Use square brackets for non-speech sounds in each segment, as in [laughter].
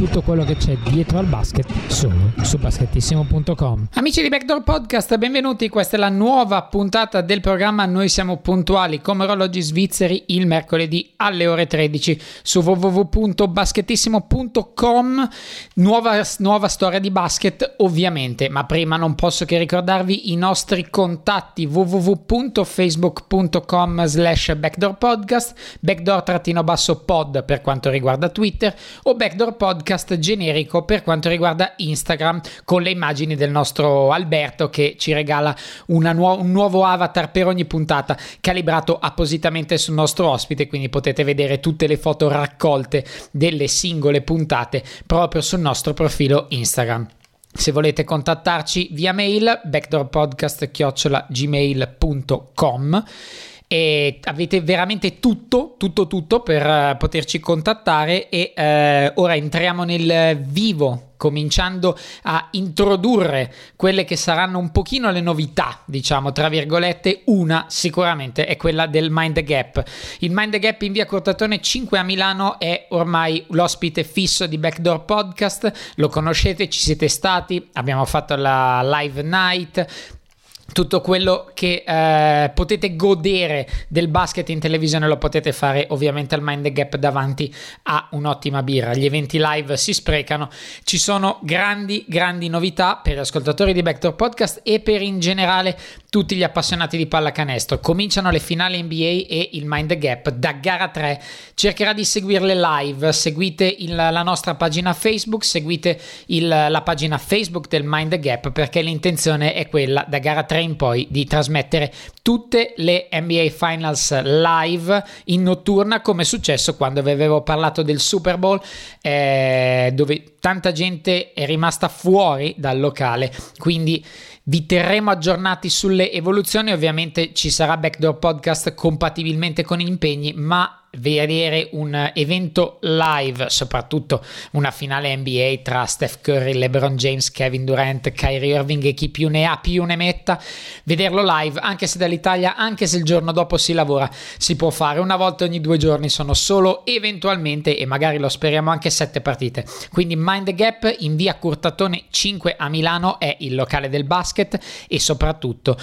tutto quello che c'è dietro al basket solo su basketissimo.com. Amici di Backdoor Podcast, benvenuti, questa è la nuova puntata del programma Noi siamo puntuali come orologi svizzeri il mercoledì alle ore 13 su www.basketissimo.com. Nuova, nuova storia di basket ovviamente, ma prima non posso che ricordarvi i nostri contatti www.facebook.com slash backdoor podcast, backdoor-pod per quanto riguarda Twitter o Backdoor Podcast generico per quanto riguarda Instagram con le immagini del nostro Alberto che ci regala nuo- un nuovo avatar per ogni puntata calibrato appositamente sul nostro ospite quindi potete vedere tutte le foto raccolte delle singole puntate proprio sul nostro profilo Instagram. Se volete contattarci via mail backdoorpodcast.gmail.com e avete veramente tutto, tutto, tutto per uh, poterci contattare e uh, ora entriamo nel vivo cominciando a introdurre quelle che saranno un pochino le novità, diciamo, tra virgolette, una sicuramente è quella del Mind Gap. Il Mind Gap in via Cortatone 5 a Milano è ormai l'ospite fisso di Backdoor Podcast, lo conoscete, ci siete stati, abbiamo fatto la live night, tutto quello che eh, potete godere del basket in televisione lo potete fare ovviamente al Mind the Gap davanti a un'ottima birra. Gli eventi live si sprecano, ci sono grandi, grandi novità per gli ascoltatori di Backdoor Podcast e per in generale tutti gli appassionati di pallacanestro. Cominciano le finali NBA e il Mind the Gap da gara 3. Cercherà di seguirle live, seguite il, la nostra pagina Facebook, seguite il, la pagina Facebook del Mind the Gap perché l'intenzione è quella da gara 3 in poi di trasmettere tutte le NBA Finals live in notturna come è successo quando vi avevo parlato del Super Bowl eh, dove tanta gente è rimasta fuori dal locale. Quindi vi terremo aggiornati sulle evoluzioni. Ovviamente ci sarà Backdoor Podcast compatibilmente con gli impegni ma vedere un evento live, soprattutto una finale NBA tra Steph Curry, LeBron James, Kevin Durant, Kyrie Irving e chi più ne ha più ne metta, vederlo live, anche se dall'Italia, anche se il giorno dopo si lavora, si può fare una volta ogni due giorni, sono solo eventualmente e magari lo speriamo anche sette partite. Quindi Mind the Gap in via Curtatone 5 a Milano è il locale del basket e soprattutto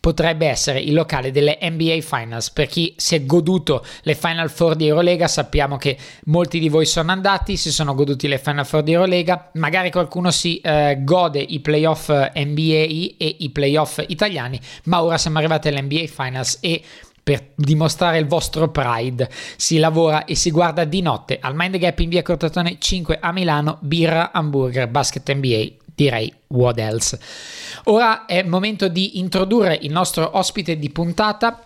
potrebbe essere il locale delle NBA Finals. Per chi si è goduto le Final Four di Eurolega, sappiamo che molti di voi sono andati, si sono goduti le Final Four di Eurolega, magari qualcuno si eh, gode i playoff NBA e i playoff italiani, ma ora siamo arrivati alle NBA Finals e per dimostrare il vostro pride. Si lavora e si guarda di notte al Mind Gap in via Cortatone 5 a Milano, birra, hamburger, basket NBA direi what else. Ora è momento di introdurre il nostro ospite di puntata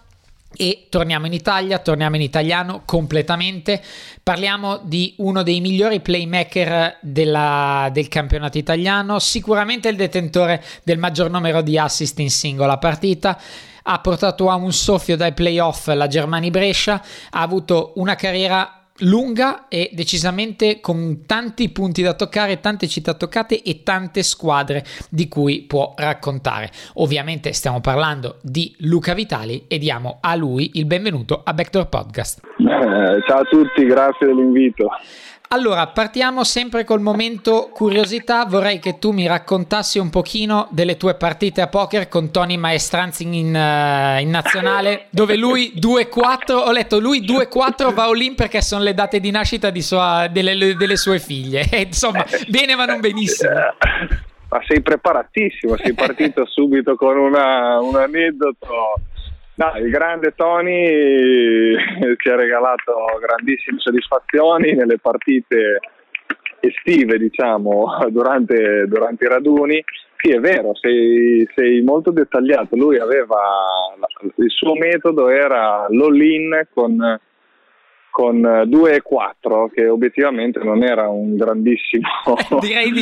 e torniamo in Italia, torniamo in italiano completamente. Parliamo di uno dei migliori playmaker della, del campionato italiano, sicuramente il detentore del maggior numero di assist in singola partita. Ha portato a un soffio dai playoff la Germani Brescia, ha avuto una carriera lunga e decisamente con tanti punti da toccare, tante città toccate e tante squadre di cui può raccontare. Ovviamente stiamo parlando di Luca Vitali e diamo a lui il benvenuto a Backdoor Podcast. Eh, ciao a tutti, grazie dell'invito. Allora, partiamo sempre col momento curiosità. Vorrei che tu mi raccontassi un pochino delle tue partite a poker con Tony Maestranzi in, uh, in nazionale, dove lui 2-4, ho letto lui 2-4 va all perché sono le date di nascita di sua, delle, delle, sue figlie. [laughs] Insomma, bene ma non benissimo. Ma sei preparatissimo, sei partito subito con una, un aneddoto No, il grande Tony ci ha regalato grandissime soddisfazioni nelle partite estive, diciamo, durante, durante i raduni. Sì, è vero, sei, sei, molto dettagliato. Lui aveva il suo metodo era l'all-in con con 2 e 4 che obiettivamente non era un grandissimo [laughs]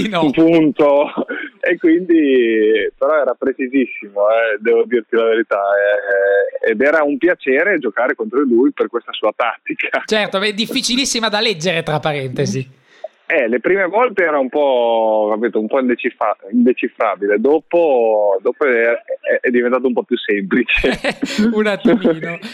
no. [laughs] punto. E quindi però era precisissimo eh, devo dirti la verità eh, ed era un piacere giocare contro lui per questa sua tattica. Certo è difficilissima da leggere tra parentesi Eh, le prime volte era un po', capito, un po indecifra- indecifrabile, dopo, dopo è, è, diventato un po' più semplice. [laughs] un attimino. [laughs]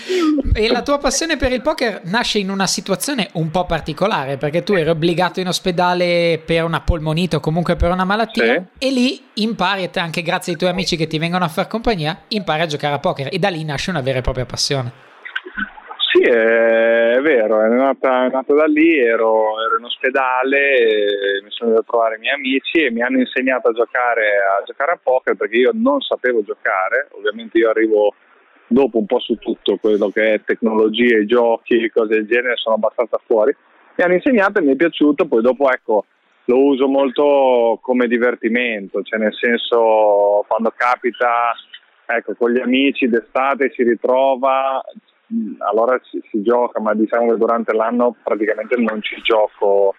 E la tua passione per il poker nasce in una situazione un po' particolare, perché tu eri obbligato in ospedale per una polmonite o comunque per una malattia, sì. e lì impari, anche grazie ai tuoi amici che ti vengono a far compagnia, impari a giocare a poker e da lì nasce una vera e propria passione. Sì, è, vero, è nata, è nata, da lì, ero, ero in ospedale, mi sono andato a trovare i miei amici e mi hanno insegnato a giocare, a giocare a poker perché io non sapevo giocare, ovviamente io arrivo dopo un po' su tutto quello che è tecnologie, giochi, cose del genere, sono abbastanza fuori. Mi hanno insegnato e mi è piaciuto, poi dopo ecco lo uso molto come divertimento, cioè nel senso quando capita ecco, con gli amici d'estate si ritrova, allora si, si, gioca, ma diciamo che durante l'anno praticamente non ci gioco.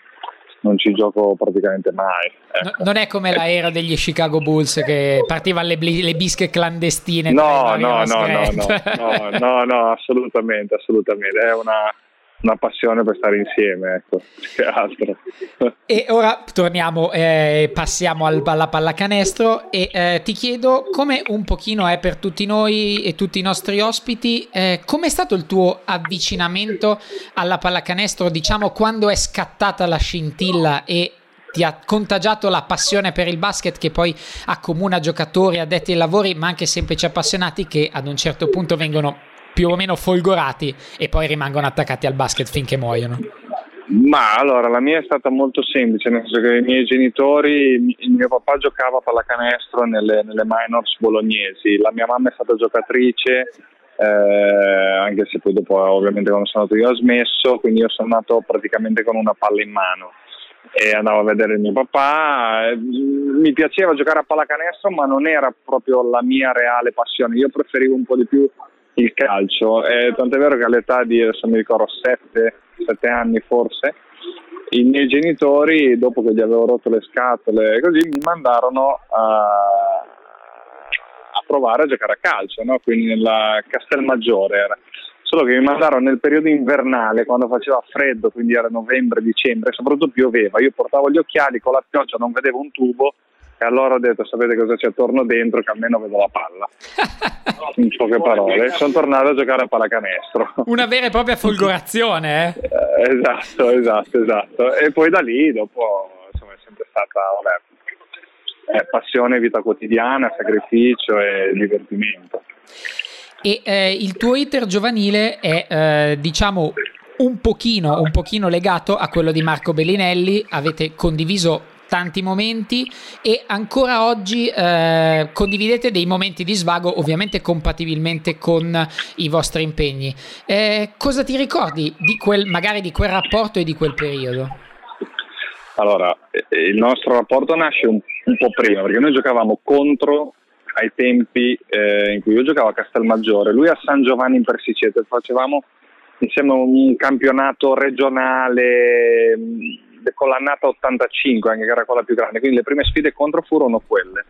Non ci gioco praticamente mai. Ecco. non è come la era degli Chicago Bulls che partivano le, le bische clandestine. No, no, no, no, no, [laughs] no, no, assolutamente, assolutamente. È una, una passione per stare insieme, ecco, che altro. [laughs] E ora torniamo, eh, passiamo al, alla pallacanestro e eh, ti chiedo come un pochino è per tutti noi e tutti i nostri ospiti, eh, com'è stato il tuo avvicinamento alla pallacanestro, diciamo quando è scattata la scintilla e ti ha contagiato la passione per il basket che poi accomuna giocatori, addetti ai lavori, ma anche semplici appassionati che ad un certo punto vengono più o meno folgorati e poi rimangono attaccati al basket finché muoiono? Ma allora la mia è stata molto semplice, nel senso che i miei genitori, il mio papà giocava a pallacanestro nelle, nelle minors bolognesi, la mia mamma è stata giocatrice, eh, anche se poi dopo ovviamente quando sono nato io ho smesso, quindi io sono nato praticamente con una palla in mano e andavo a vedere il mio papà. Mi piaceva giocare a pallacanestro, ma non era proprio la mia reale passione. Io preferivo un po' di più il calcio. Eh, tant'è vero che all'età di, adesso mi ricordo, 7, 7 anni forse, i miei genitori, dopo che gli avevo rotto le scatole così, mi mandarono a, a provare a giocare a calcio, no? quindi nella Castelmaggiore era. Solo che mi mandarono nel periodo invernale, quando faceva freddo, quindi era novembre, dicembre, soprattutto pioveva. Io portavo gli occhiali, con la pioggia non vedevo un tubo, e allora ho detto, sapete cosa c'è attorno dentro? Che almeno vedo la palla. [laughs] In poche parole, sono tornato a giocare a pallacanestro. Una vera e propria folgorazione, eh? eh esatto, esatto, esatto. E poi da lì, dopo, insomma, è sempre stata vabbè, eh, passione, vita quotidiana, sacrificio e divertimento. E eh, il tuo iter giovanile è, eh, diciamo, un pochino, un pochino legato a quello di Marco Bellinelli. Avete condiviso tanti momenti e ancora oggi eh, condividete dei momenti di svago ovviamente compatibilmente con i vostri impegni. Eh, cosa ti ricordi di quel, magari di quel rapporto e di quel periodo? Allora, eh, il nostro rapporto nasce un, un po' prima perché noi giocavamo contro ai tempi eh, in cui io giocavo a Castelmaggiore, lui a San Giovanni in Persicete, facevamo insieme un campionato regionale con l'annata 85, anche che era quella più grande, quindi le prime sfide contro furono quelle.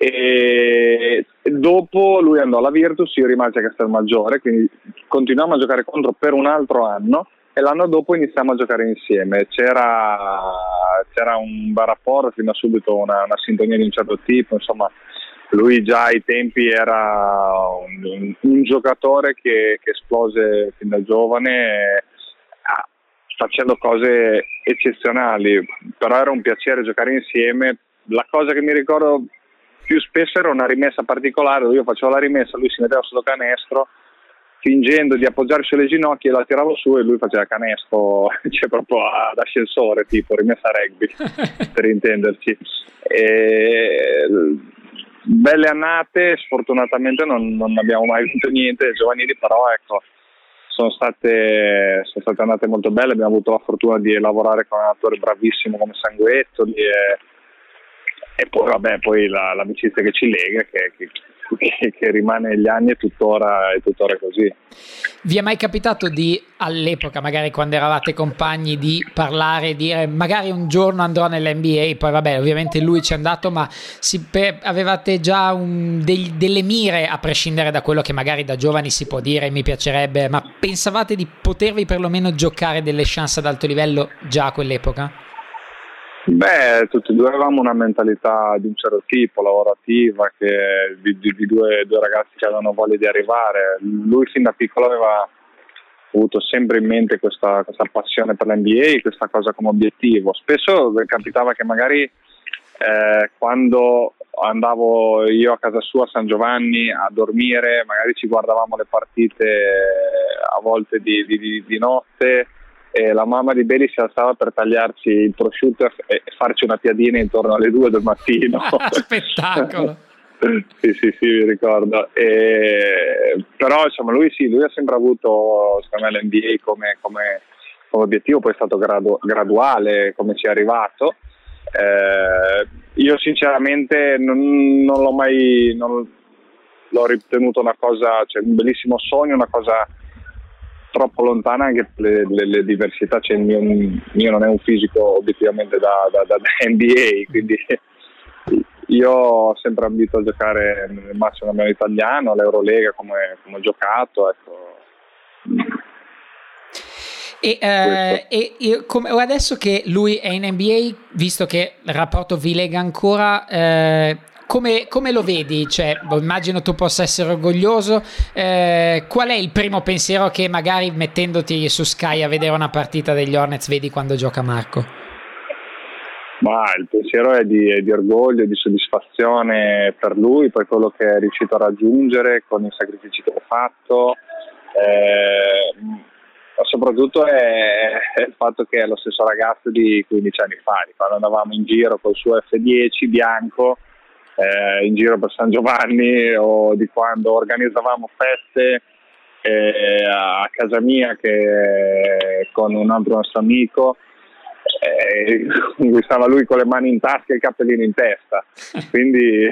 E dopo lui andò alla Virtus, io rimasi a Castelmaggiore, quindi continuiamo a giocare contro per un altro anno e l'anno dopo iniziamo a giocare insieme. C'era, c'era un bel rapporto, da subito una, una, sintonia di un certo tipo, insomma lui già ai tempi era un, un, un giocatore che, che, esplose fin da giovane facendo cose eccezionali, però era un piacere giocare insieme. La cosa che mi ricordo più spesso era una rimessa particolare, dove io facevo la rimessa, lui si metteva sotto canestro, fingendo di appoggiarsi sulle ginocchia, la tiravo su e lui faceva canestro, [laughs] cioè proprio ad ascensore, tipo rimessa rugby, [laughs] per intenderci. E, belle annate, sfortunatamente non, non abbiamo mai vinto niente giovanili, però ecco, sono state, sono state andate molto belle, abbiamo avuto la fortuna di lavorare con un attore bravissimo come Sanguettoli e, e poi vabbè, poi la, l'amicizia che ci lega che, che, [laughs] che, rimane negli anni e tuttora, è tuttora così. Vi è mai capitato di, all'epoca, magari quando eravate compagni, di parlare, dire magari un giorno andrò nell'NBA, poi vabbè, ovviamente lui ci è andato, ma per, avevate già un, dei, delle mire, a prescindere da quello che magari da giovani si può dire, mi piacerebbe, ma pensavate di potervi perlomeno giocare delle chance ad alto livello già a quell'epoca? Beh, tutti e due avevamo una mentalità di un certo tipo, lavorativa, di, di, di due, due, ragazzi che avevano voglia di arrivare. Lui fin da piccolo aveva avuto sempre in mente questa, questa passione per l'NBA, questa cosa come obiettivo. Spesso capitava che magari eh, quando andavo io a casa sua a San Giovanni a dormire, magari ci guardavamo le partite a volte di, di notte e la mamma di Beli si alzava per tagliarci il prosciutto e farci una piadina intorno alle due del mattino. [laughs] Spettacolo! [laughs] sì, sì, sì, mi ricordo. E, però insomma lui sì, lui ha sempre avuto secondo me l'NBA come, come, come obiettivo, poi è stato gradu- graduale come ci è arrivato. Eh, io sinceramente non, non l'ho mai non, l'ho ritenuto una cosa, cioè un bellissimo sogno, una cosa troppo lontana anche le, le, le diversità, cioè il mio, mio, non è un fisico obiettivamente da, da, da [laughs] NBA, quindi io ho sempre ambito a giocare nel massimo nel italiano, l'Eurolega come, come ho giocato. Ecco. E, eh, e, e come, adesso che lui è in NBA, visto che il rapporto vi lega ancora, eh, come, come, lo vedi? Cioè, boh, immagino tu possa essere orgoglioso. Eh, qual è il primo pensiero che magari mettendoti su Sky a vedere una partita degli Hornets vedi quando gioca Marco? Ma il pensiero è di, è di orgoglio, di soddisfazione per lui, per quello che è riuscito a raggiungere con i sacrifici che ha fatto. Eh, soprattutto è, è, il fatto che è lo stesso ragazzo di 15 anni fa, quando andavamo in giro col suo F10 bianco eh, in giro per San Giovanni o di quando organizzavamo feste eh, a casa mia che, con un altro nostro amico eh, [laughs] stava lui con le mani in tasca e il cappellino in testa. [laughs] Quindi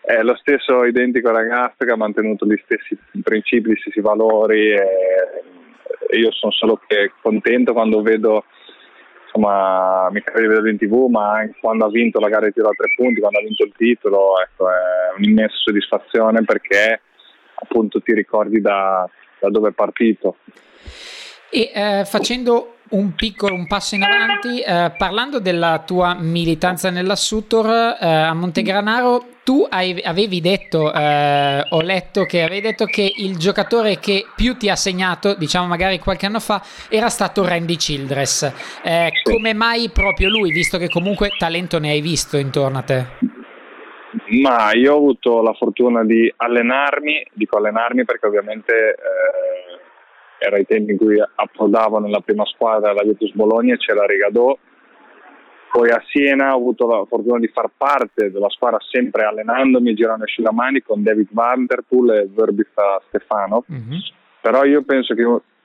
è lo stesso identico ragazzo che ha mantenuto gli stessi principi, gli stessi valori e, e io sono solo che contento quando vedo insomma mi capita di vederlo in tv ma anche quando ha vinto la gara di tiro a tre punti quando ha vinto il titolo ecco, è un'immensa soddisfazione perché appunto ti ricordi da, da dove è partito. E eh, facendo un piccolo un passo in avanti, eh, parlando della tua militanza nella Sutor eh, a Montegranaro, tu hai, avevi detto, eh, ho letto che avevi detto che il giocatore che più ti ha segnato, diciamo magari qualche anno fa, era stato Randy Childress. Eh, come mai proprio lui, visto che comunque talento ne hai visto intorno a te? Ma io ho avuto la fortuna di allenarmi, dico allenarmi perché ovviamente eh, era i tempi in cui approdavo nella prima squadra la Virtus Bologna c'era Rigadò. Poi a Siena ho avuto la fortuna di far parte della squadra sempre allenandomi girando asciugamani con David Vanderpool e Verbitha Stefano. Mm-hmm. Però io penso che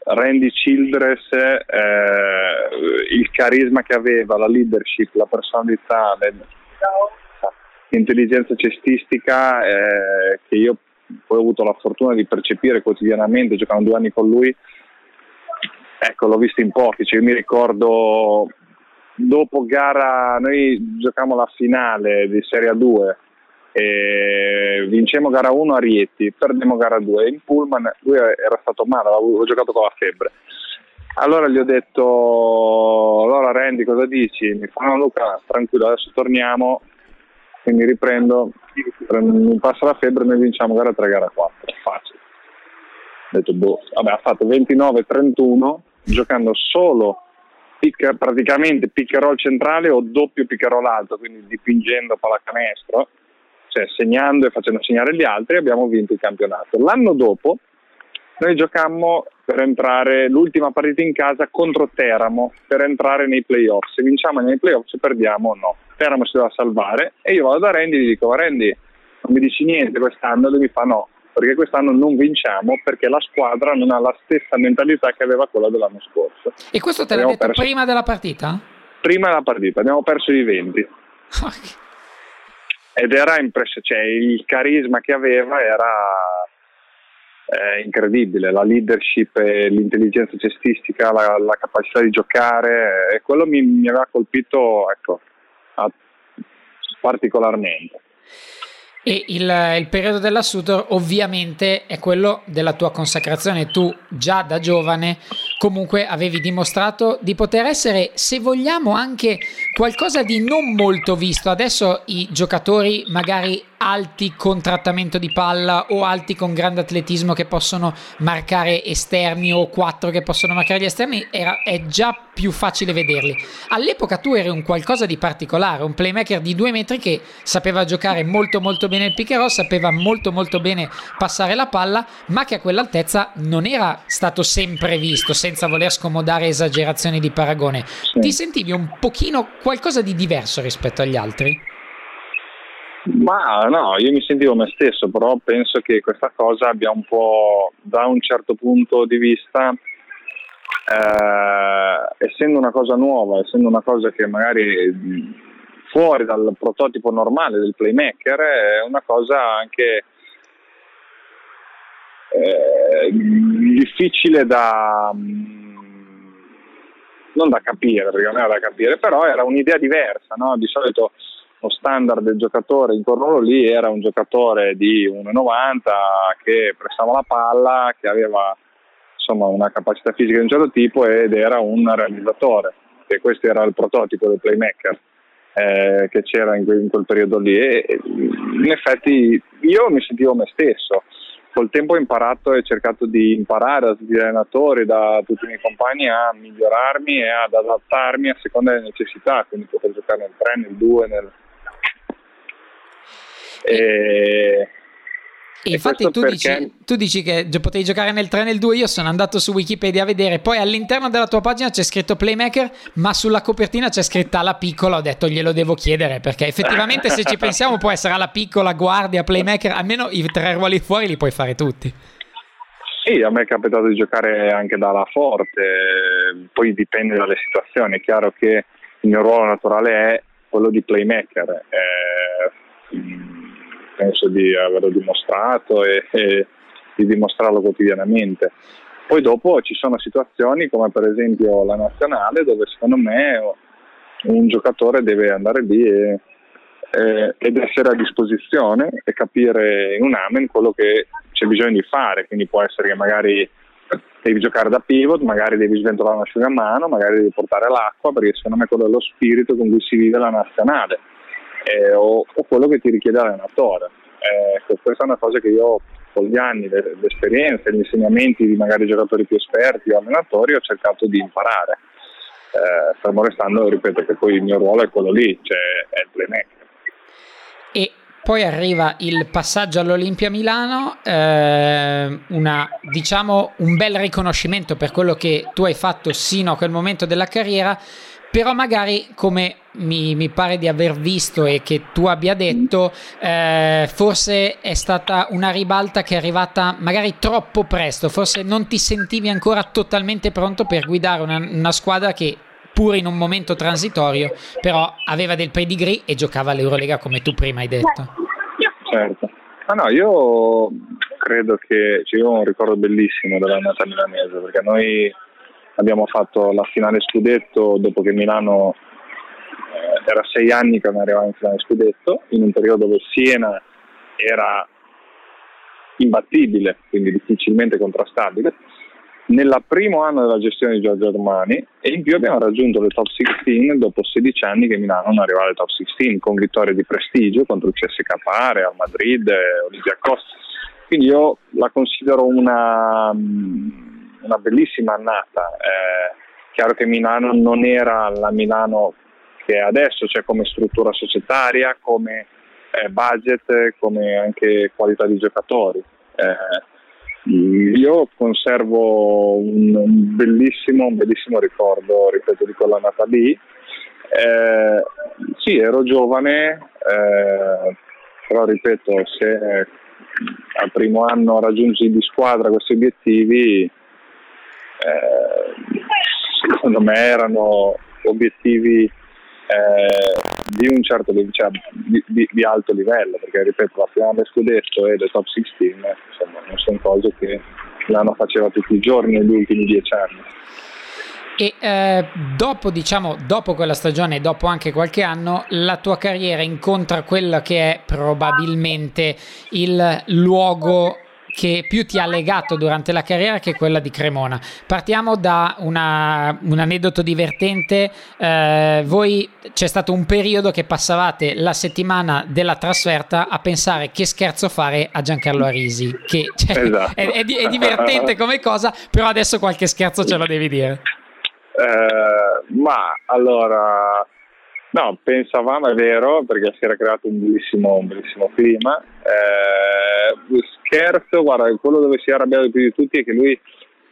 Randy Childress, eh, il carisma che aveva, la leadership, la personalità, l'intelligenza cestistica eh, che io poi ho avuto la fortuna di percepire quotidianamente giocando due anni con lui, ecco l'ho visto in pochi, cioè, io mi ricordo dopo gara, noi giocavamo la finale di Serie 2 e vincemmo gara 1 a Rieti, perdemmo gara 2 in Pullman, lui era stato male, avevo giocato con la febbre. Allora gli ho detto, allora Randy cosa dici? Mi fa no Luca, tranquillo, adesso torniamo, quindi riprendo, mi passa la febbre e noi vinciamo gara 3, gara 4, facile. Ho detto, boh, vabbè, ha fatto 29-31 giocando solo pick, praticamente pick and roll centrale o doppio pick and roll alto, quindi dipingendo pallacanestro, cioè segnando e facendo segnare gli altri, abbiamo vinto il campionato. L'anno dopo noi giocammo per entrare l'ultima partita in casa contro Teramo per entrare nei playoff. Se vinciamo nei playoff, se perdiamo no. Teramo si doveva salvare e io vado da Randy e gli dico Randy non mi dici niente quest'anno, lui mi fa no, perché quest'anno non vinciamo perché la squadra non ha la stessa mentalità che aveva quella dell'anno scorso. E questo te l'ha detto perso... prima della partita? Prima della partita, abbiamo perso i 20. Ed era impressionante, cioè il carisma che aveva era eh, incredibile, la leadership e l'intelligenza cestistica, la, la capacità di giocare, e quello mi, mi aveva colpito ecco, particolarmente. E il, il, periodo della Sutor ovviamente è quello della tua consacrazione. Tu già da giovane comunque avevi dimostrato di poter essere, se vogliamo, anche qualcosa di non molto visto. Adesso i giocatori magari alti con trattamento di palla o alti con grande atletismo che possono marcare esterni o quattro che possono marcare gli esterni era, è già più facile vederli. All'epoca tu eri un qualcosa di particolare, un playmaker di due metri che sapeva giocare molto molto bene il pick and roll, sapeva molto molto bene passare la palla, ma che a quell'altezza non era stato sempre visto, senza voler scomodare esagerazioni di paragone. Sì. Ti sentivi un pochino qualcosa di diverso rispetto agli altri? Ma no, io mi sentivo me stesso, però penso che questa cosa abbia un po', da un certo punto di vista, eh, essendo una cosa nuova, essendo una cosa che magari fuori dal prototipo normale del playmaker, è una cosa anche eh, difficile da non da capire, perché non era da capire, però era un'idea diversa, no? Di solito lo standard del giocatore in quel ruolo lì era un giocatore di 1,90 che prestava la palla, che aveva insomma, una capacità fisica di un certo tipo ed era un realizzatore, e questo era il prototipo del playmaker eh, che c'era in quel, periodo lì. E in effetti io mi sentivo me stesso. Col tempo ho imparato e cercato di imparare da tutti gli allenatori, da tutti i miei compagni a migliorarmi e ad adattarmi a seconda delle necessità, quindi poter giocare nel 3, nel 2, nel, e, e infatti tu, perché... dici, tu, dici, che potevi giocare nel 3 e nel 2, io sono andato su Wikipedia a vedere, poi all'interno della tua pagina c'è scritto Playmaker, ma sulla copertina c'è scritta la piccola, ho detto glielo devo chiedere, perché effettivamente se ci [laughs] pensiamo può essere la piccola, guardia, Playmaker, almeno i tre ruoli fuori li puoi fare tutti. Sì, a me è capitato di giocare anche dalla forte, poi dipende dalle situazioni, è chiaro che il mio ruolo naturale è quello di playmaker. Eh, penso di averlo dimostrato e, e di dimostrarlo quotidianamente. Poi dopo ci sono situazioni come per esempio la nazionale dove secondo me un giocatore deve andare lì e, e, ed essere a disposizione e capire in un amen quello che c'è bisogno di fare, quindi può essere che magari devi giocare da pivot, magari devi sventolare un asciugamano, magari devi portare l'acqua, perché secondo me quello è lo spirito con cui si vive la nazionale eh, o, o, quello che ti richiede l'allenatore. Eh, questa è una cosa che io con gli anni, le, esperienze, gli insegnamenti di magari giocatori più esperti o allenatori ho cercato di imparare. Eh, fermo restando, ripeto, che poi il mio ruolo è quello lì, cioè è il playmaker. E poi arriva il passaggio all'Olimpia Milano, eh, una, diciamo un bel riconoscimento per quello che tu hai fatto sino a quel momento della carriera, però magari come mi, mi, pare di aver visto e che tu abbia detto, eh, forse è stata una ribalta che è arrivata magari troppo presto, forse non ti sentivi ancora totalmente pronto per guidare una, una squadra che pur in un momento transitorio, però aveva del pedigree e giocava all'Eurolega come tu prima hai detto. Certo. Ah no, io credo che ci io ho un ricordo bellissimo dell'annata milanese, perché noi abbiamo fatto la finale scudetto dopo che Milano eh, era sei anni che non arrivava in finale scudetto, in un periodo dove Siena era imbattibile, quindi difficilmente contrastabile. Nel primo anno della gestione di Giorgio Armani e in più abbiamo raggiunto le top 16 dopo 16 anni che Milano non arrivava alle top 16 con vittorie di prestigio contro il CSK, Real Madrid, Olympiacos. Quindi io la considero una una bellissima annata. Eh, chiaro che Milano non era la Milano che è adesso, cioè come struttura societaria, come eh, budget, come anche qualità di giocatori. Eh, io conservo un, bellissimo, un bellissimo ricordo, ripeto, di quell'annata lì. Eh, sì, ero giovane, eh, però ripeto, se al primo anno raggiungi di squadra questi obiettivi, eh, secondo me erano obiettivi eh, di un certo cioè, di, di, di, alto livello, perché ripeto, la finale scudetto e le top 16 insomma, non sono cose che l'hanno faceva tutti i giorni negli ultimi dieci anni. E eh, dopo, diciamo, dopo quella stagione, dopo anche qualche anno, la tua carriera incontra quella che è probabilmente il luogo che più ti ha legato durante la carriera che quella di Cremona. Partiamo da una, un aneddoto divertente. Eh, voi c'è stato un periodo che passavate la settimana della trasferta a pensare che scherzo fare a Giancarlo Arisi, che cioè, esatto. è, è, è, divertente come cosa, però adesso qualche scherzo ce lo devi dire. Eh, ma allora No, pensavamo, è vero, perché si era creato un bellissimo, un bellissimo clima. Eh, scherzo, guarda, quello dove si è arrabbiato più di tutti è che lui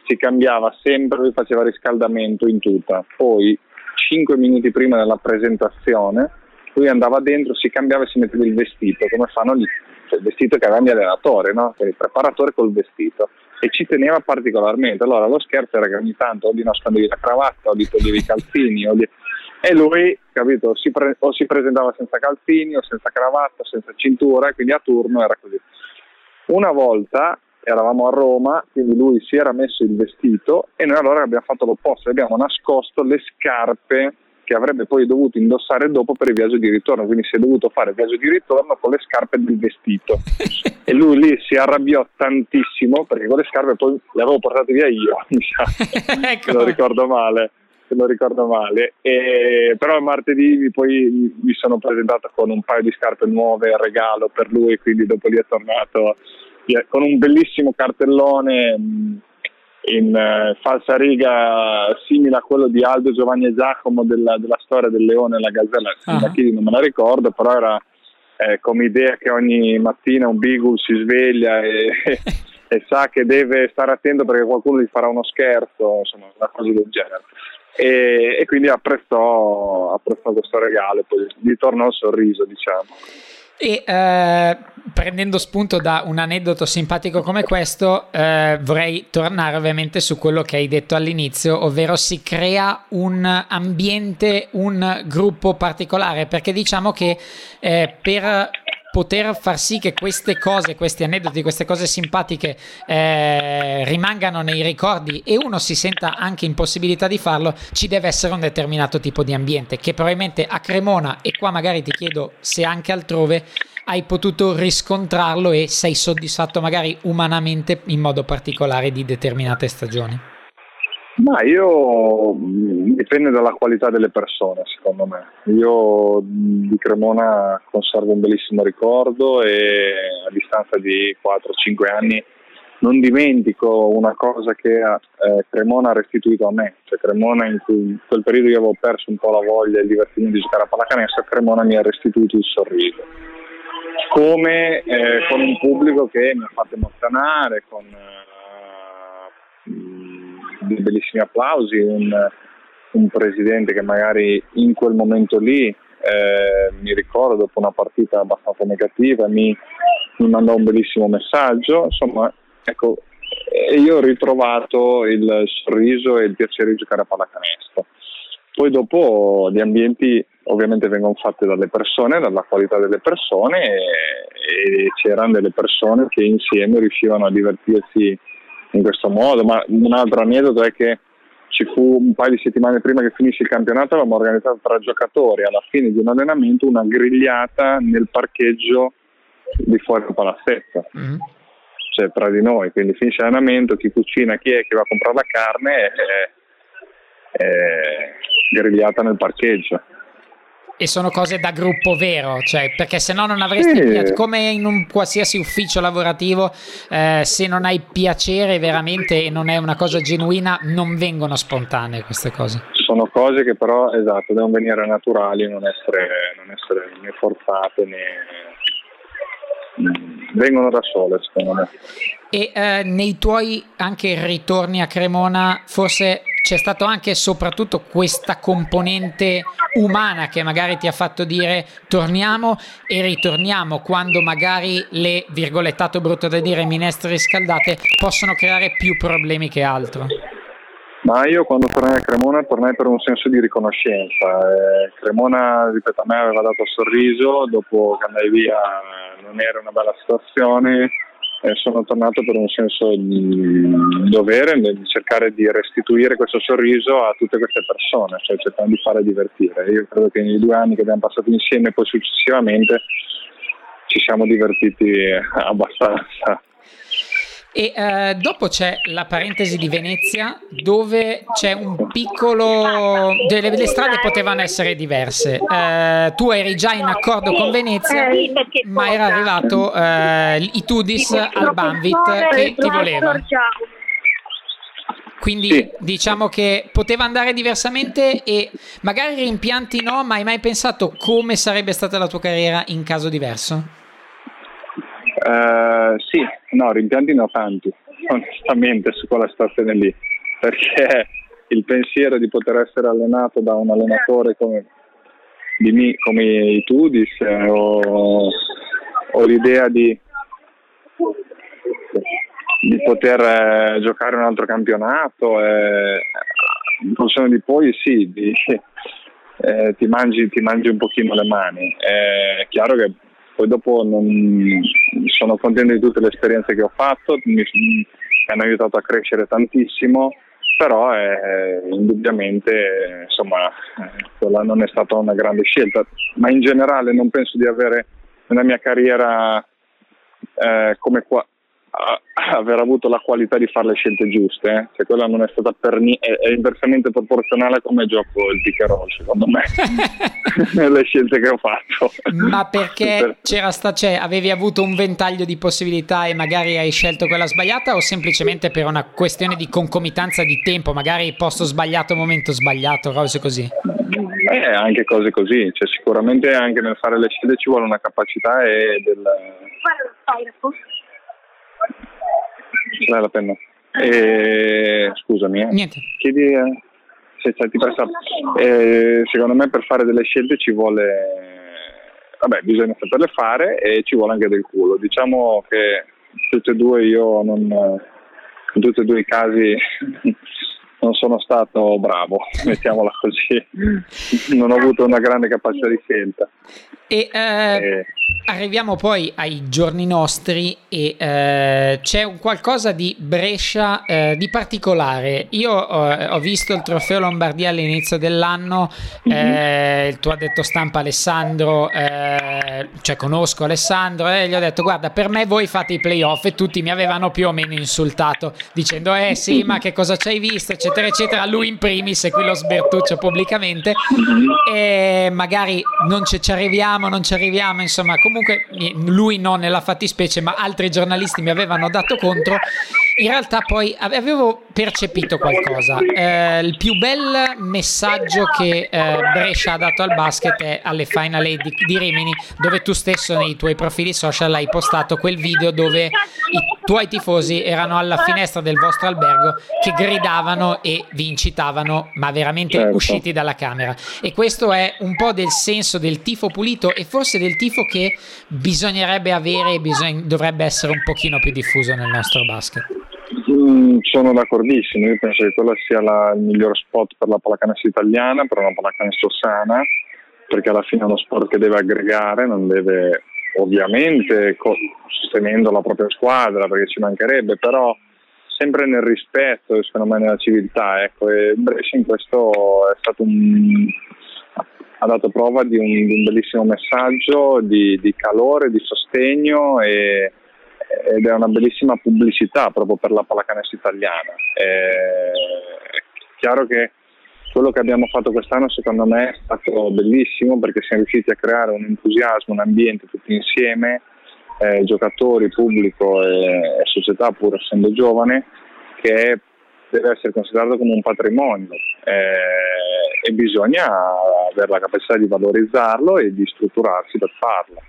si cambiava sempre, lui faceva riscaldamento in tuta. Poi, 5 minuti prima della presentazione, lui andava dentro, si cambiava e si metteva il vestito, come fanno lì, cioè il vestito che aveva gli allenatori, no? il preparatore col vestito. E ci teneva particolarmente. Allora lo scherzo era che ogni tanto o gli nascondevi la cravatta, o gli toglievi i calzini, o gli e lui, capito, si pre- o si presentava senza calzini o senza cravatta, senza cintura, quindi a turno era così. Una volta eravamo a Roma, quindi lui si era messo il vestito e noi allora abbiamo fatto l'opposto, abbiamo nascosto le scarpe che avrebbe poi dovuto indossare dopo per il viaggio di ritorno, quindi si è dovuto fare il viaggio di ritorno con le scarpe del vestito [laughs] e lui lì si arrabbiò tantissimo perché con le scarpe poi le avevo portate via io, [laughs] mi sa, [laughs] ecco. lo ricordo male se non ricordo male. E, però martedì poi mi sono presentato con un paio di scarpe nuove a regalo per lui, quindi dopo lì è tornato con un bellissimo cartellone in uh, falsa riga simile a quello di Aldo Giovanni e Giacomo della, della storia del leone e la gazzella. Uh-huh. Non me la ricordo, però era eh, come idea che ogni mattina un beagle si sveglia e, [laughs] e sa che deve stare attento perché qualcuno gli farà uno scherzo, insomma, una cosa del genere e, e quindi apprezzò, apprezzò questo regalo, poi gli tornò il sorriso diciamo. E eh, prendendo spunto da un aneddoto simpatico come questo, eh, vorrei tornare ovviamente su quello che hai detto all'inizio, ovvero si crea un ambiente, un gruppo particolare, perché diciamo che eh, per poter far sì che queste cose, questi aneddoti, queste cose simpatiche eh, rimangano nei ricordi e uno si senta anche in possibilità di farlo, ci deve essere un determinato tipo di ambiente che probabilmente a Cremona e qua magari ti chiedo se anche altrove hai potuto riscontrarlo e sei soddisfatto magari umanamente in modo particolare di determinate stagioni. Ma io mm, dipende dalla qualità delle persone, secondo me. Io mm, di Cremona conservo un bellissimo ricordo e a distanza di 4-5 anni non dimentico una cosa che eh, Cremona ha restituito a me. Cioè, Cremona in, cui, in quel periodo io avevo perso un po' la voglia e il divertimento di giocare a pallacanestro, Cremona mi ha restituito il sorriso. Come eh, con un pubblico che mi ha fatto emozionare, con eh, dei bellissimi applausi, un, un, presidente che magari in quel momento lì, eh, mi ricordo, dopo una partita abbastanza negativa, mi, mi mandò un bellissimo messaggio, insomma, ecco, e io ho ritrovato il sorriso e il piacere di giocare a pallacanestro. Poi dopo gli ambienti ovviamente vengono fatti dalle persone, dalla qualità delle persone e, e c'erano delle persone che insieme riuscivano a divertirsi in questo modo, ma un altro aneddoto è che ci fu un paio di settimane prima che finisse il campionato, avevamo organizzato tra giocatori. Alla fine di un allenamento una grigliata nel parcheggio di fuori al palazzetto, mm-hmm. cioè tra di noi, quindi finisce l'allenamento, chi cucina, chi è che va a comprare la carne e, e grigliata nel parcheggio e sono cose da gruppo vero, cioè, perché se no non avresti sì. come in un qualsiasi ufficio lavorativo, eh, se non hai piacere veramente e non è una cosa genuina, non vengono spontanee queste cose. Sono cose che però, esatto, devono venire naturali, non essere, non essere né forzate né vengono da sole secondo me. E eh, nei tuoi anche ritorni a Cremona, forse c'è stato anche e soprattutto questa componente umana che magari ti ha fatto dire torniamo e ritorniamo quando magari le virgolettato brutto da dire minestre riscaldate possono creare più problemi che altro. Ma io quando tornai a Cremona tornai per un senso di riconoscenza. Eh, Cremona, ripeto, a me aveva dato sorriso, dopo che andai via non era una bella situazione eh, sono tornato per un senso di dovere di cercare di restituire questo sorriso a tutte queste persone, cioè cercando di fare divertire. Io credo che nei due anni che abbiamo passato insieme e poi successivamente ci siamo divertiti abbastanza. E eh, dopo c'è la parentesi di Venezia dove c'è un piccolo... dove le strade potevano essere diverse. Eh, tu eri già in accordo con Venezia, ma era arrivato eh, i Tudis al Banvit che ti voleva. Quindi sì. diciamo che poteva andare diversamente e magari rimpianti no, ma hai mai pensato come sarebbe stata la tua carriera in caso diverso? Uh, sì, no, rimpianti ne ho tanti, onestamente, su quella situazione lì, perché il pensiero di poter essere allenato da un allenatore come, me, come i Tudis eh, o, o, l'idea di, di poter eh, giocare un altro campionato, eh, in funzione di poi sì, di, eh, ti, mangi, ti, mangi, un pochino le mani. È chiaro che poi dopo non, sono contento di tutte le esperienze che ho fatto, mi, mi hanno aiutato a crescere tantissimo, però eh, indubbiamente insomma, quella non è stata una grande scelta, ma in generale non penso di avere nella mia carriera eh, come qua, aver avuto la qualità di fare le scelte giuste, eh? cioè quella non è stata per niente, è, è, inversamente proporzionale come gioco il pick and roll, secondo me, [laughs] le scelte che ho fatto. Ma perché c'era sta, cioè, avevi avuto un ventaglio di possibilità e magari hai scelto quella sbagliata o semplicemente per una questione di concomitanza di tempo, magari posto sbagliato, momento sbagliato, cose così? Eh, anche cose così, cioè, sicuramente anche nel fare le scelte ci vuole una capacità e del... Guarda lo dai la penna. E, scusami, eh. Niente. Chiedi eh, se c'è ti pressa. Eh, secondo me per fare delle scelte ci vuole vabbè, bisogna saperle fare e ci vuole anche del culo. Diciamo che tutti e due io non in tutti e due i casi non sono stato bravo, [laughs] mettiamola così. Non ho avuto una grande capacità di scelta. E, eh, e Arriviamo poi ai giorni nostri e eh, c'è un qualcosa di Brescia eh, di particolare. Io ho, ho, visto il trofeo Lombardia all'inizio dell'anno, mm-hmm. il tuo addetto stampa Alessandro, eh, cioè conosco Alessandro e gli ho detto guarda per me voi fate i playoff e tutti mi avevano più o meno insultato dicendo eh sì ma che cosa ci hai visto eccetera eccetera. Lui in primis e qui lo sbertuccio pubblicamente e magari non ci, ci arriviamo, non ci arriviamo, insomma comunque lui non nella fattispecie, ma altri giornalisti mi avevano dato contro. In realtà poi avevo percepito qualcosa. Eh, il più bel messaggio che eh, Brescia ha dato al basket è alle Final Eight di, di Rimini, dove tu stesso nei tuoi profili social hai postato quel video dove i tuoi tifosi erano alla finestra del vostro albergo che gridavano e vi incitavano, ma veramente certo. usciti dalla camera. E questo è un po' del senso del tifo pulito e forse del tifo che bisognerebbe avere e bisog- dovrebbe essere un pochino più diffuso nel nostro basket. Mm, sono d'accordissimo, io penso che quello sia la, il miglior spot per la pallacanestro italiana, per una pallacanestro sana, perché alla fine è uno sport che deve aggregare, non deve ovviamente sostenendo la propria squadra, perché ci mancherebbe, però sempre nel rispetto e secondo me nella civiltà. Ecco, e Brescia in questo è stato un, ha dato prova di un, di un bellissimo messaggio di, di, calore, di sostegno e, ed è una bellissima pubblicità proprio per la pallacanestro italiana. È chiaro che quello che abbiamo fatto quest'anno secondo me è stato bellissimo perché siamo riusciti a creare un entusiasmo, un ambiente tutti insieme, eh, giocatori, pubblico e, e società pur essendo giovane, che deve essere considerato come un patrimonio eh, e bisogna avere la capacità di valorizzarlo e di strutturarsi per farlo.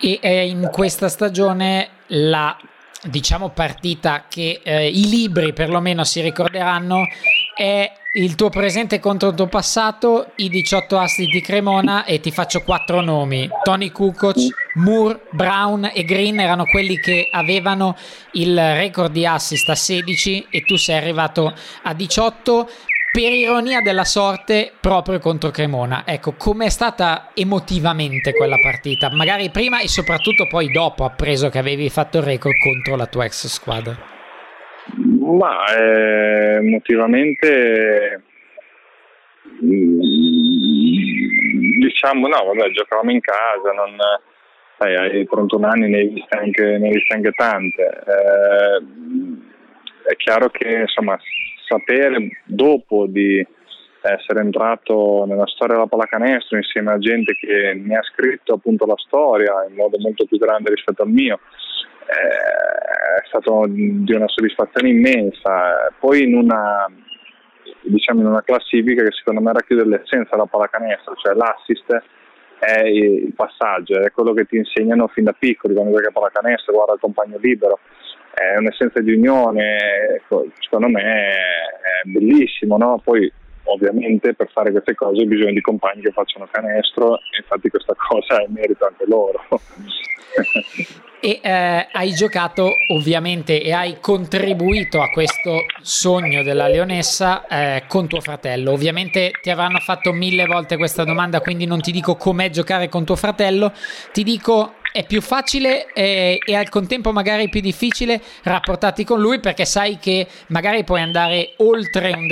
E eh, in questa stagione la diciamo partita che eh, i libri perlomeno si ricorderanno è il tuo presente contro il tuo passato, i 18 assi di Cremona e ti faccio quattro nomi. Tony Kukoc, Moore, Brown e Green erano quelli che avevano il record di assist a 16 e tu sei arrivato a 18. Per ironia della sorte proprio contro Cremona. Ecco, com'è stata emotivamente quella partita? Magari prima e soprattutto poi dopo, appreso che avevi fatto il record contro la tua ex squadra. Ma eh, emotivamente mm, diciamo no, vabbè, giocavamo in casa, non, sai, 31 anni, ne hai viste anche, anche tante. Eh, è chiaro che insomma sapere dopo di essere entrato nella storia della pallacanestro insieme a gente che mi ha scritto appunto la storia in modo molto più grande rispetto al mio eh, è stato di una soddisfazione immensa. Poi in una diciamo in una classifica che secondo me racchiude l'essenza della pallacanestro cioè l'assist è il passaggio, è quello che ti insegnano fin da piccoli quando giochi a pallacanestro, guarda il compagno libero, è un'essenza di unione, ecco, secondo me è, bellissimo, no? Poi ovviamente per fare queste cose bisogna di compagni che facciano canestro infatti questa cosa è merito anche loro. [laughs] e eh, hai giocato ovviamente e hai contribuito a questo sogno della leonessa eh, con tuo fratello. Ovviamente ti avranno fatto mille volte questa domanda, quindi non ti dico com'è giocare con tuo fratello, ti dico è più facile e, e, al contempo magari più difficile rapportarti con lui perché sai che magari puoi andare oltre un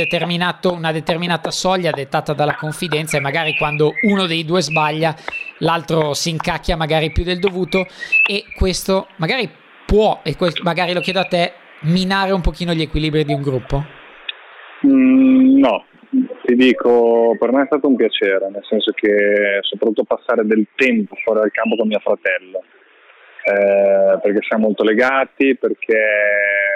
una determinata soglia dettata dalla confidenza e magari quando uno dei due sbaglia l'altro si incacchia magari più del dovuto e questo magari può, e questo, magari lo chiedo a te, minare un pochino gli equilibri di un gruppo? Mm, no, ti dico, per me è stato un piacere, nel senso che soprattutto passare del tempo fuori dal campo con mio fratello, eh, perché siamo molto legati, perché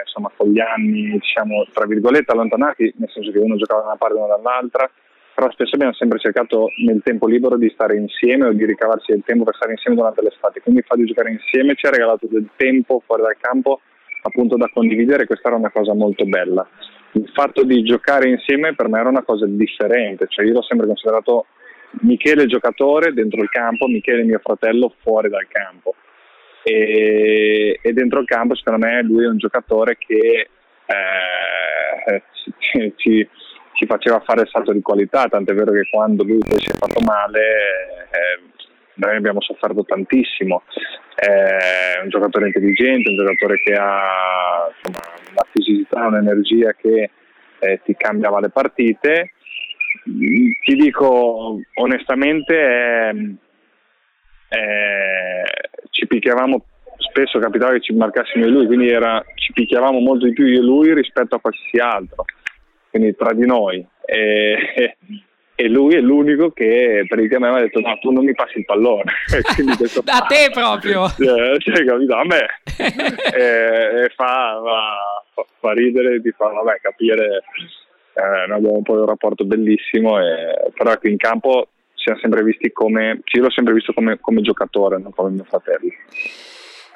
insomma con gli anni ci siamo tra virgolette allontanati, nel senso che uno giocava da una parte e uno dall'altra, però spesso abbiamo sempre cercato nel tempo libero di stare insieme o di ricavarsi del tempo per stare insieme durante l'estate, quindi il fatto di giocare insieme ci ha regalato del tempo fuori dal campo appunto da condividere, questa era una cosa molto bella il fatto di giocare insieme per me era una cosa differente, cioè io l'ho sempre considerato Michele giocatore dentro il campo, Michele mio fratello fuori dal campo. E, e dentro il campo secondo me lui è un giocatore che eh, ci, ci, ci, faceva fare il salto di qualità, tant'è vero che quando lui poi si è fatto male eh, noi abbiamo sofferto tantissimo, è un giocatore intelligente, un giocatore che ha insomma, una fisicità, un'energia che eh, ti cambiava le partite. Ti dico onestamente, eh, eh, ci picchiavamo spesso capitava che ci marcassimo io e lui, quindi era, ci picchiavamo molto di più io e lui rispetto a qualsiasi altro, quindi tra di noi. E, e lui è l'unico che praticamente mi ha detto no tu non mi passi il pallone. [laughs] Detto, da te proprio. Eh, cioè, capito? a me. [laughs] E, e fa, fa, fa, ridere ti fa vabbè capire eh, noi abbiamo poi un rapporto bellissimo e, però ecco in campo siamo sempre visti come io l'ho sempre visto come, come giocatore non come mio fratello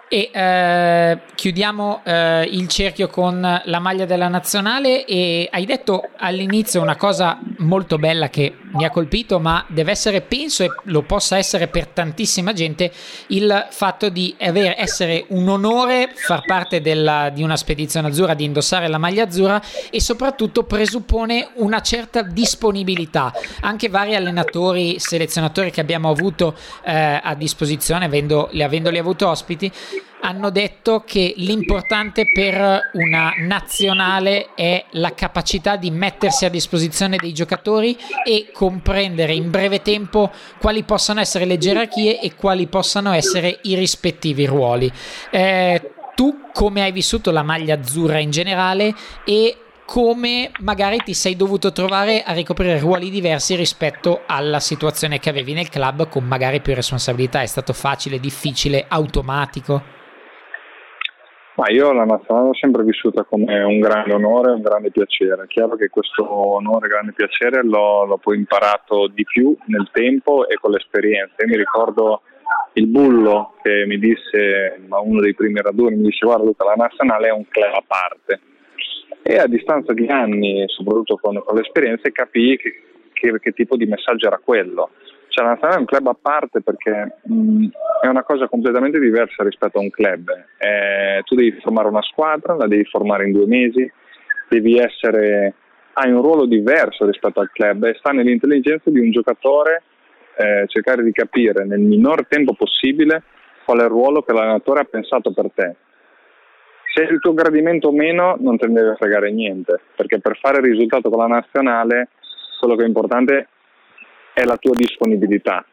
e eh, chiudiamo eh, il cerchio con la maglia della nazionale e hai detto all'inizio una cosa molto bella che mi ha colpito, ma deve essere, penso, e lo possa essere per tantissima gente, il fatto di aver, essere un onore far parte della, di una spedizione azzurra, di indossare la maglia azzurra e soprattutto presuppone una certa disponibilità. Anche vari allenatori, selezionatori che abbiamo avuto eh, a disposizione, avendo, avendoli avuto ospiti, hanno detto che l'importante per una nazionale è la capacità di mettersi a disposizione dei giocatori e comprendere in breve tempo quali possano essere le gerarchie e quali possano essere i rispettivi ruoli. Eh, tu come hai vissuto la maglia azzurra in generale e come magari ti sei dovuto trovare a ricoprire ruoli diversi rispetto alla situazione che avevi nel club con magari più responsabilità? È stato facile, difficile, automatico? Ma io la nazionale l'ho sempre vissuta come un grande onore e un grande piacere. È chiaro che questo onore e grande piacere l'ho, l'ho, poi imparato di più nel tempo e con l'esperienza. Io mi ricordo il bullo che mi disse, ma uno dei primi raduni, mi disse guarda Luca, la nazionale è un club a parte. E a distanza di anni, soprattutto con, con l'esperienza, capii che, che, che tipo di messaggio era quello cioè la nazionale è un club a parte perché mh, è una cosa completamente diversa rispetto a un club. Eh, tu devi formare una squadra, la devi formare in due mesi, devi essere hai un ruolo diverso rispetto al club e sta nell'intelligenza di un giocatore eh, cercare di capire nel minor tempo possibile qual è il ruolo che l'allenatore ha pensato per te. Se è il tuo gradimento o meno non te ne deve fregare niente, perché per fare il risultato con la nazionale quello che è importante è la tua disponibilità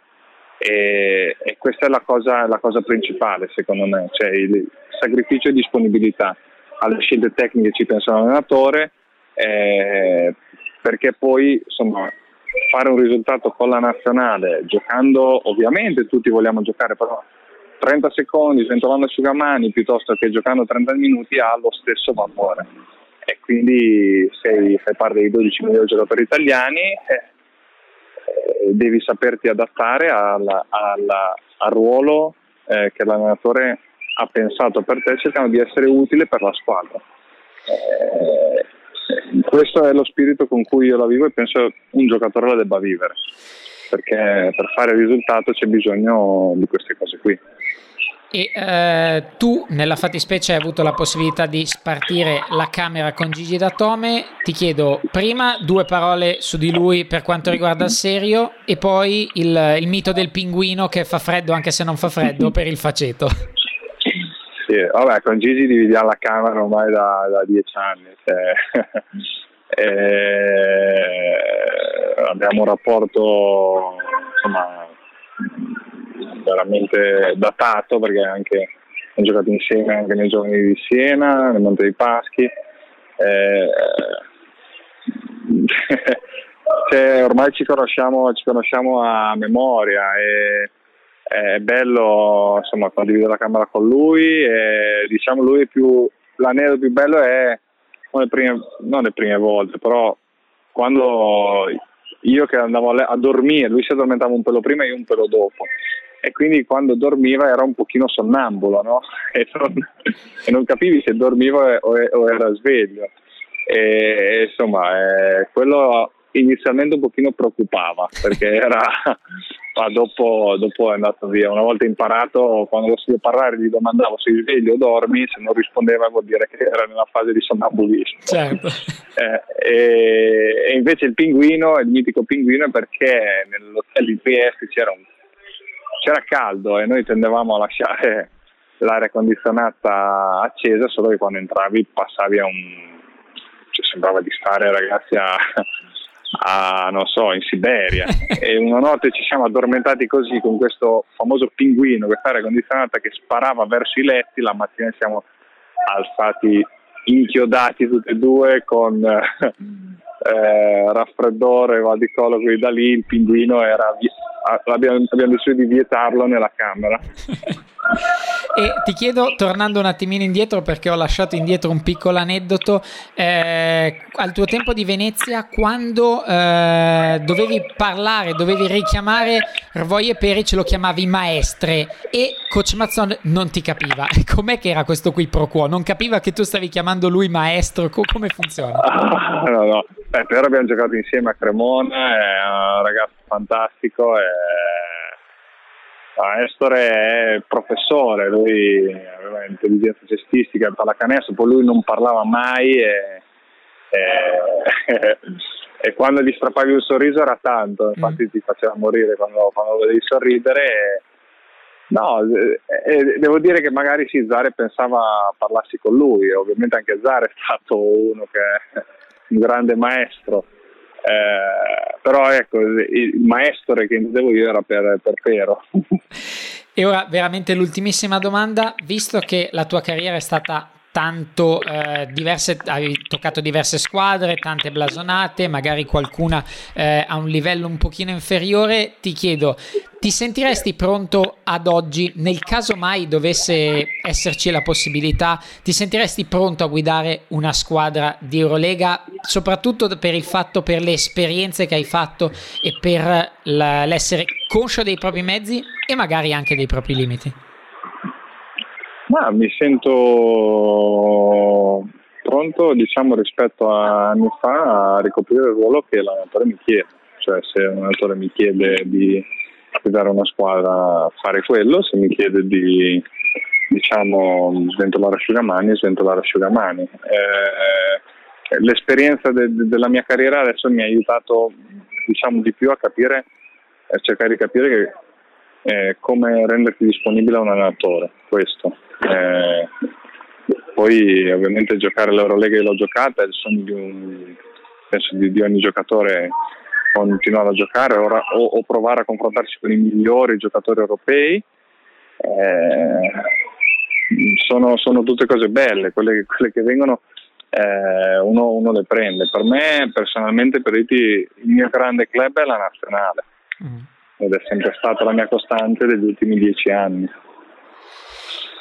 e, e questa è la cosa, la cosa, principale secondo me, cioè il sacrificio e disponibilità. Alle scelte tecniche ci pensa l'allenatore, eh, perché poi insomma, fare un risultato con la nazionale, giocando ovviamente tutti vogliamo giocare, però 30 secondi sventolando asciugamani piuttosto che giocando 30 minuti ha lo stesso valore. E quindi sei, fai parte dei 12 milioni di giocatori italiani, eh, devi saperti adattare alla, alla, al ruolo eh, che l'allenatore ha pensato per te cercando di essere utile per la squadra. Eh, questo è lo spirito con cui io la vivo e penso un giocatore la debba vivere, perché per fare risultato c'è bisogno di queste cose qui. E eh, tu nella fattispecie hai avuto la possibilità di spartire la camera con Gigi Datome. Ti chiedo prima due parole su di lui per quanto riguarda il serio e poi il, il mito del pinguino che fa freddo anche se non fa freddo per il faceto. Sì, vabbè, con Gigi dividiamo la camera ormai da, da dieci anni. Cioè, [laughs] eh, abbiamo un rapporto insomma veramente datato perché anche hanno giocato insieme anche nei giorni di Siena, nel Monte dei Paschi. Eh, [laughs] cioè, ormai ci conosciamo, ci conosciamo, a memoria e è bello insomma, condividere la camera con lui e diciamo lui più, l'anello più bello è le prime, non le prime volte però quando io che andavo a, dormire lui si addormentava un pelo prima e io un pelo dopo e quindi quando dormiva era un pochino sonnambulo no? [laughs] e, non, e, non, capivi se dormiva o, o era sveglio e, insomma eh, quello inizialmente un pochino preoccupava perché era [laughs] ma dopo, dopo, è andato via una volta imparato quando lo sentivo parlare gli domandavo se sveglio o dormi se non rispondeva vuol dire che era nella fase di sonnambulismo certo. [laughs] eh, e, e, invece il pinguino il mitico pinguino è perché nell'hotel di Trieste c'era un c'era caldo e noi tendevamo a lasciare [laughs] l'aria condizionata accesa, solo che quando entravi passavi a un... Cioè, sembrava di stare ragazzi a, [laughs] a, non so, in Siberia. [laughs] E una notte ci siamo addormentati così con questo famoso pinguino, questa aria condizionata che sparava verso i letti, la mattina siamo alzati inchiodati tutti e due con eh, raffreddore, mal di collo, qui da lì. Il pinguino era abbiamo, abbiamo deciso di vietarlo nella camera. [laughs] e ti chiedo, tornando un attimino indietro, perché ho lasciato indietro un piccolo aneddoto, eh, al tuo tempo di Venezia, quando eh, dovevi parlare, dovevi richiamare Rvoy e Peric, lo chiamavi maestre e Coach Mazzon non ti capiva. [laughs] Com'è che era questo qui pro quo? Non capiva che tu stavi chiamando lui maestro? come funziona? Ah, [laughs] no, no. Eh, però abbiamo giocato insieme a Cremona, è un ragazzo fantastico. E... Estore è professore, lui aveva intelligenza cestistica e pallacanestro, poi lui non parlava mai e, e, [laughs] e, quando gli strappavi un sorriso era tanto, infatti mm. ti faceva morire quando, quando vedevi sorridere. No, eh, devo dire che magari sì, Zare pensava parlassi con lui, ovviamente anche Zare è stato uno che è un grande maestro, eh, però ecco, il maestro che intendevo io era per, per Pero. E ora veramente l'ultimissima domanda, visto che la tua carriera è stata tanto eh, diverse, hai toccato diverse squadre, tante blasonate, magari qualcuna eh, a un livello un pochino inferiore, ti chiedo, ti sentiresti pronto ad oggi, nel caso mai dovesse esserci la possibilità, ti sentiresti pronto a guidare una squadra di Eurolega, soprattutto per il fatto, per le esperienze che hai fatto e per la, l'essere conscio dei propri mezzi e magari anche dei propri limiti? Ma mi sento pronto, diciamo, rispetto a anni fa a ricoprire il ruolo che l'allenatore mi chiede. Cioè, se l'allenatore mi chiede di guidare una squadra, fare quello, se mi chiede di diciamo sventolare asciugamani, sventolare asciugamani. Eh, l'esperienza de, de, della mia carriera adesso mi ha aiutato diciamo di più a capire, a cercare di capire che, eh, come renderti disponibile a un allenatore, questo. Eh, poi ovviamente giocare l'Eurolega l'ho giocata, è il sogno di, un, penso di, di ogni giocatore continuare a giocare ora, o, o, provare a confrontarsi con i migliori giocatori europei. Eh, sono, sono, tutte cose belle, quelle, quelle che vengono eh, uno, uno, le prende. Per me personalmente per Iti il mio grande club è la nazionale mm. ed è sempre stata la mia costante degli ultimi dieci anni.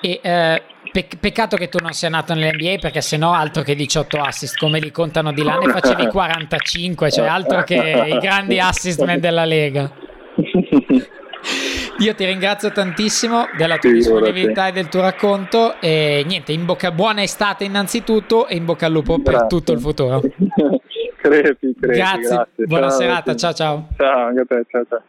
E eh, Pe- peccato che tu non sia nato nell'NBA perché sennò altro che 18 assist come li contano di là ne facevi [laughs] 45 cioè altro che i grandi assist man della Lega. [laughs] Io ti ringrazio tantissimo della tua disponibilità e del tuo racconto e niente in bocca buona estate innanzitutto e in bocca al lupo grazie. per tutto il futuro. [laughs] Crepi, crepi, grazie. grazie. buona ciao, serata ciao ciao. Ciao anche a te ciao ciao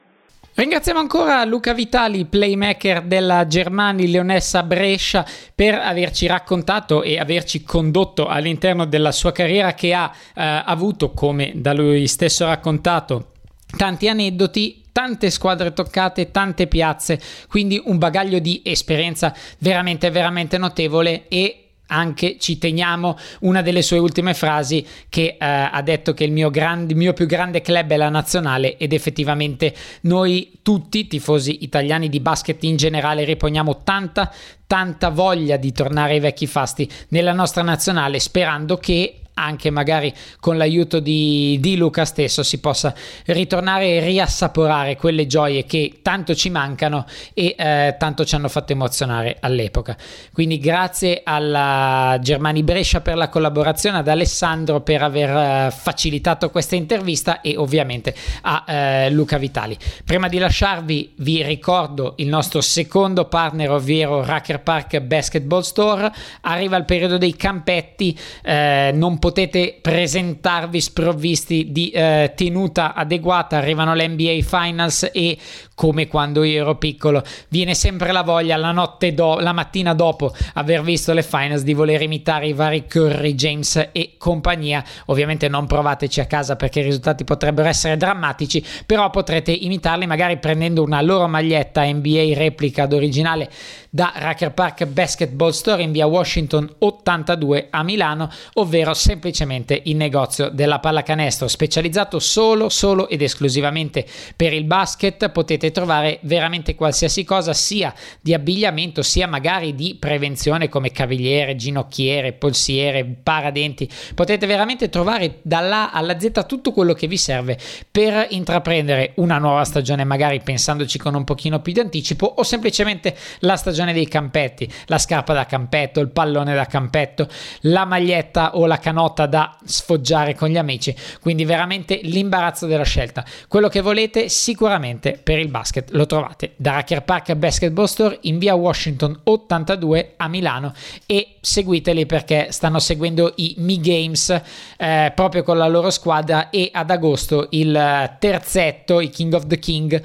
Ringraziamo ancora Luca Vitali, playmaker della Germani Leonessa Brescia, per averci raccontato e averci condotto all'interno della sua carriera che ha eh, avuto, come da lui stesso raccontato, tanti aneddoti, tante squadre toccate, tante piazze, quindi un bagaglio di esperienza veramente, veramente notevole e anche ci teniamo una delle sue ultime frasi che eh, ha detto che il mio, grand, il mio, più grande club è la nazionale ed effettivamente noi tutti tifosi italiani di basket in generale riponiamo tanta tanta voglia di tornare ai vecchi fasti nella nostra nazionale sperando che anche magari con l'aiuto di, di, Luca stesso si possa ritornare e riassaporare quelle gioie che tanto ci mancano e eh, tanto ci hanno fatto emozionare all'epoca. Quindi grazie alla Germani Brescia per la collaborazione, ad Alessandro per aver uh, facilitato questa intervista e ovviamente a uh, Luca Vitali. Prima di lasciarvi vi ricordo il nostro secondo partner ovvero Racker Park Basketball Store. Arriva il periodo dei campetti, eh, non potete presentarvi sprovvisti di eh, tenuta adeguata, arrivano le NBA Finals e come quando io ero piccolo viene sempre la voglia la notte do- la mattina dopo aver visto le Finals di voler imitare i vari Curry, James e compagnia. Ovviamente non provateci a casa perché i risultati potrebbero essere drammatici, però potrete imitarli magari prendendo una loro maglietta NBA replica d'originale da Racker Park Basketball Store in via Washington 82 a Milano, ovvero semplicemente il negozio della pallacanestro specializzato solo, solo ed esclusivamente per il basket. Potete trovare veramente qualsiasi cosa, sia di abbigliamento, sia magari di prevenzione come cavigliere, ginocchiere, polsiere, paradenti. Potete veramente trovare dalla alla Z tutto quello che vi serve per intraprendere una nuova stagione, magari pensandoci con un pochino più di anticipo o semplicemente la stagione dei campetti, la scarpa da campetto, il pallone da campetto, la maglietta o la canotta da sfoggiare con gli amici, quindi veramente l'imbarazzo della scelta. Quello che volete sicuramente per il basket lo trovate da Racker Park Basketball Store in via Washington 82 a Milano e seguiteli perché stanno seguendo i Mi Games eh, proprio con la loro squadra e ad agosto il terzetto, i King of the King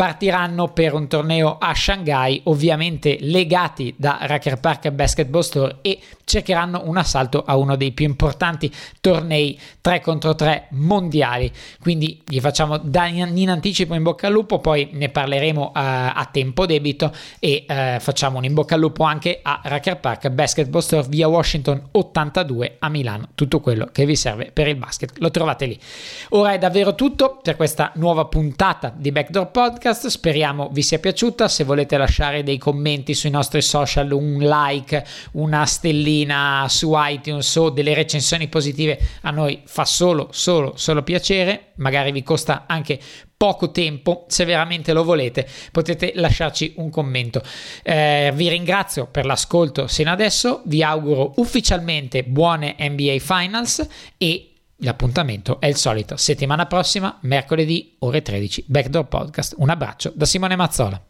partiranno per un torneo a Shanghai, ovviamente legati da Racker Park Basketball Store e cercheranno un assalto a uno dei più importanti tornei 3 contro 3 mondiali. Quindi gli facciamo da in anticipo in bocca al lupo, poi ne parleremo uh, a tempo debito e uh, facciamo un in bocca al lupo anche a Racker Park Basketball Store via Washington 82 a Milano. Tutto quello che vi serve per il basket lo trovate lì. Ora è davvero tutto per questa nuova puntata di Backdoor Podcast. Speriamo vi sia piaciuta. Se volete lasciare dei commenti sui nostri social, un like, una stellina stellina su iTunes o delle recensioni positive a noi fa solo, solo, solo piacere, magari vi costa anche poco tempo, se veramente lo volete potete lasciarci un commento. Eh, vi ringrazio per l'ascolto sino adesso, vi auguro ufficialmente buone NBA Finals e L'appuntamento è il solito, settimana prossima, mercoledì, ore 13, Backdoor Podcast. Un abbraccio da Simone Mazzola.